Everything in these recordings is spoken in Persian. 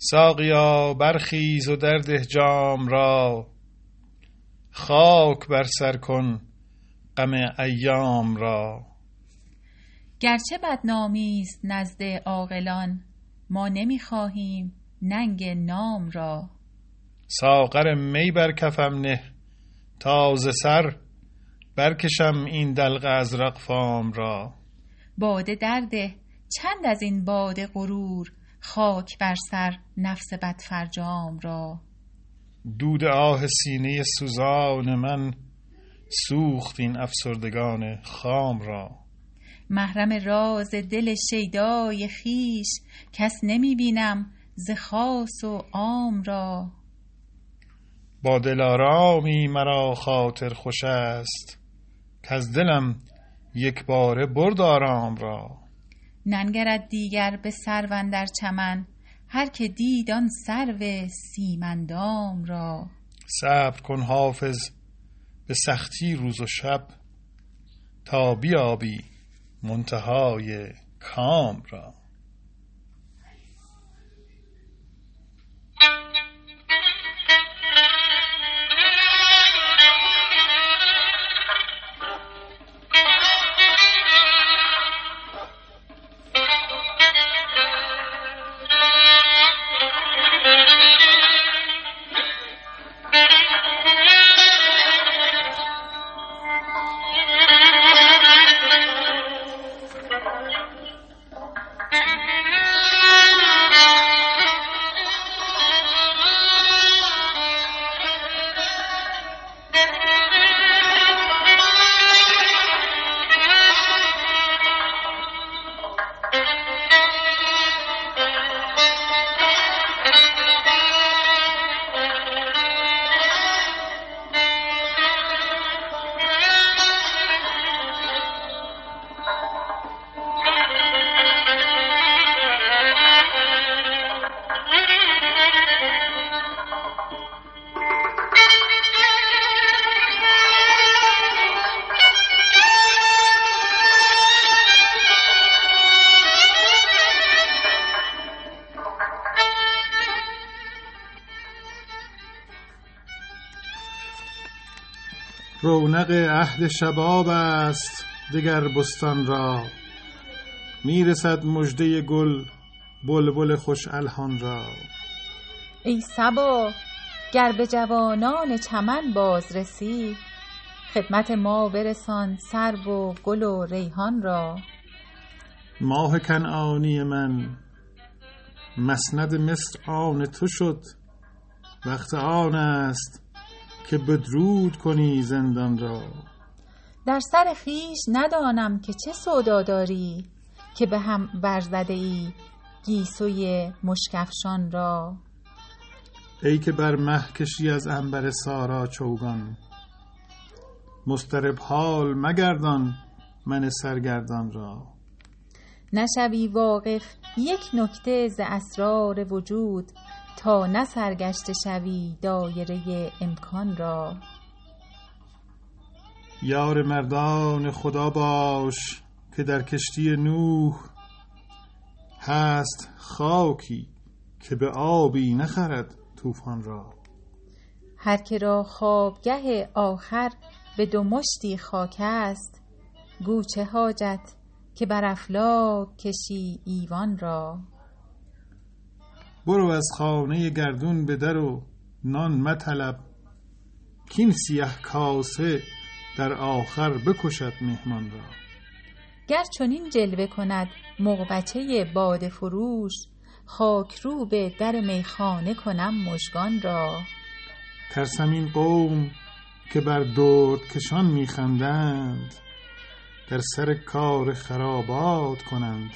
ساقیا برخیز و درده جام را. خاک بر سر کن غم ایام را. گرچه بدنامی است نزد عاقلان ما نمی‌خواهیم ننگ نام را. ساغر می بر کفم نه تا ز سر برکشم این دلق ازرق فام را. باده درده چند از این باده غرور؟ خاک بر سر نفس بدفرجام را. دود آه سینه سوزان من سوخت این افسردگان خام را. محرم راز دل شیدای خویش کس نمی بینم ز خاص و عام را. با دلارامی مرا خاطر خوش است کز دلم یکباره برد آرام را. ننگرد دیگر به سرو اندر چمن. هر که دید آن سرو سیم اندام را. صبر کن حافظ به سختی روز و شب. تا بیابی منتهای کام را. رونق عهد شباب است دگر بستان را. می رسد مژده گل بلبل خوش الحان را. ای صبا گر به جوانان چمن بازرسی خدمت ما برسان سرو و گل و ریحان را. ماه کنعانی من مسند مصر آن تو شد وقت آن است که بدرود کنی زندان را. در سر خویش ندانم که چه سودا داری که به هم برزده ای گیسوی مشک افشان را. ای که بر مه کشی از عنبر سارا چوگان. مضطرب حال مگردان من سرگردان را. نشوی واقف یک نکته ز اسرار وجود تا نه سرگشته شوی دایره امکان را. یار مردان خدا باش که در کشتی نوح هست خاکی که به آبی نخرد طوفان را. هر که را خوابگه آخر به دو مشتی خاک است گو چه حاجت که بر افلاک کشی ایوان را. برو از خانه گردون به در و نان مطلب کین سیه کاسه در آخر بکشد مهمان را. گر چنین جلوه کند مغبچه باده فروش خاک رو به در میخانه کنم مژگان را. ترسم این قوم که بر دردکشان می خندند در سر کار خرابات کنند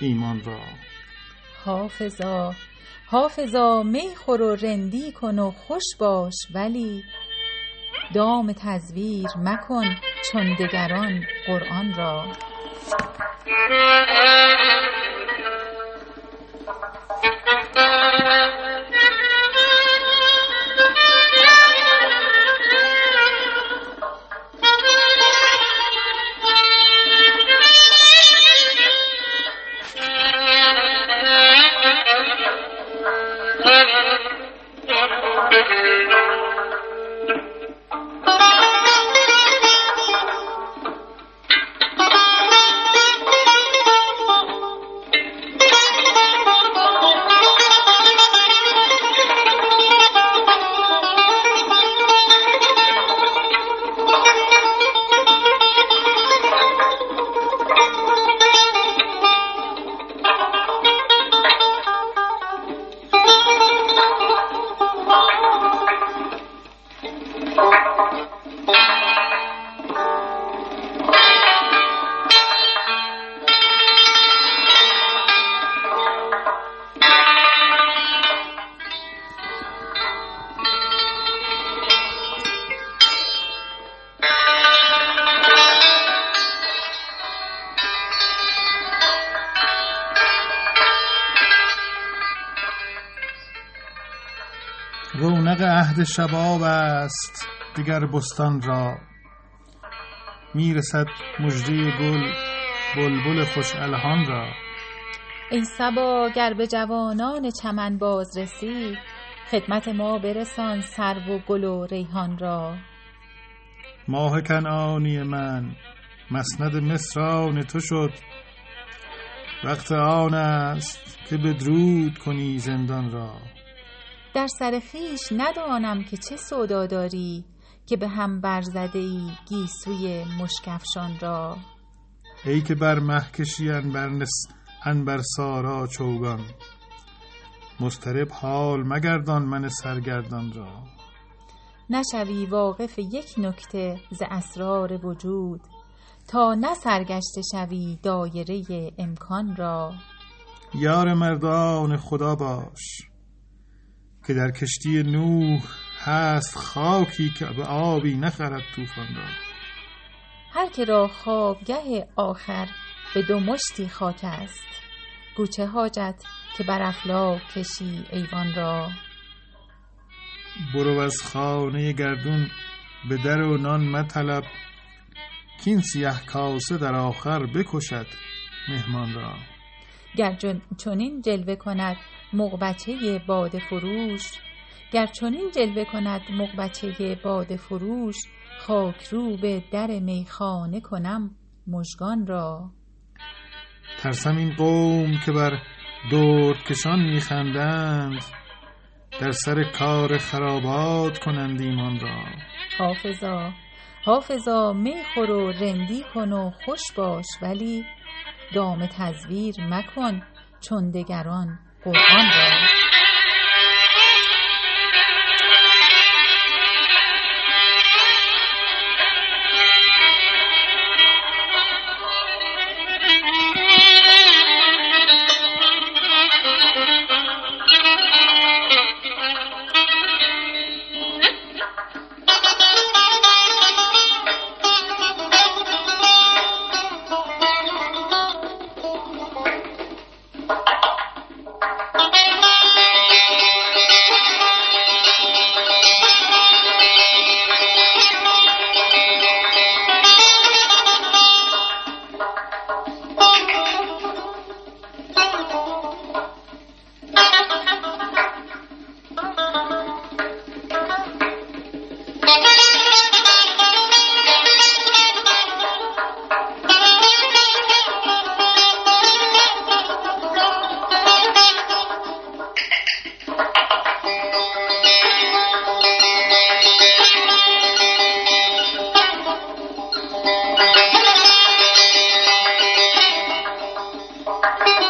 ایمان را. حافظا. حافظا می خور و رندی کن و خوش باش ولی دام تزویر مکن چون دگران قرآن را. رونق عهد شباب است. دیگر بستان را می‌رسد مژده گل بلبل خوش الهان را. ای صبا گر به جوانان چمن باز رسی خدمت ما برسان سرو و گل و ریحان را. ماه کنعانی من مسند مصران تو شد. وقت آن است که بدرود کنی زندان را. در سر خیش ندانم که چه سودا داری که به هم برزده ای گیسوی مشکفشان را. ای که بر مه کشی انبر, نس... انبر سارا چوگان مضطرب حال مگردان من سرگردان را. نشوی واقف یک نکته ز اسرار وجود تا نه سرگشته شوی دایره امکان را. یار مردان خدا باش. که در کشتی نوح هست خاکی که به آبی نخرد طوفان را. هر که را خوابگه آخر به دو مشتی خاک است. گوچه حاجت که بر افلاک کشی ایوان را. برو از خانه گردون به در و نان مطلب کین سیه کاسه در آخر بکشد مهمان را. گر چنین جلوه کند مغبچه باد فروش. گر چنین جلوه کند مغبچه باد فروش خاک رو به در میخانه کنم مژگان را. ترسم این قوم که بر دردکشان میخندند در سر کار خرابات کنند ایمان را. حافظا حافظا می خور و رندی کن و خوش باش ولی دام تزویر مکن چون دگران قرآن را. Thank you.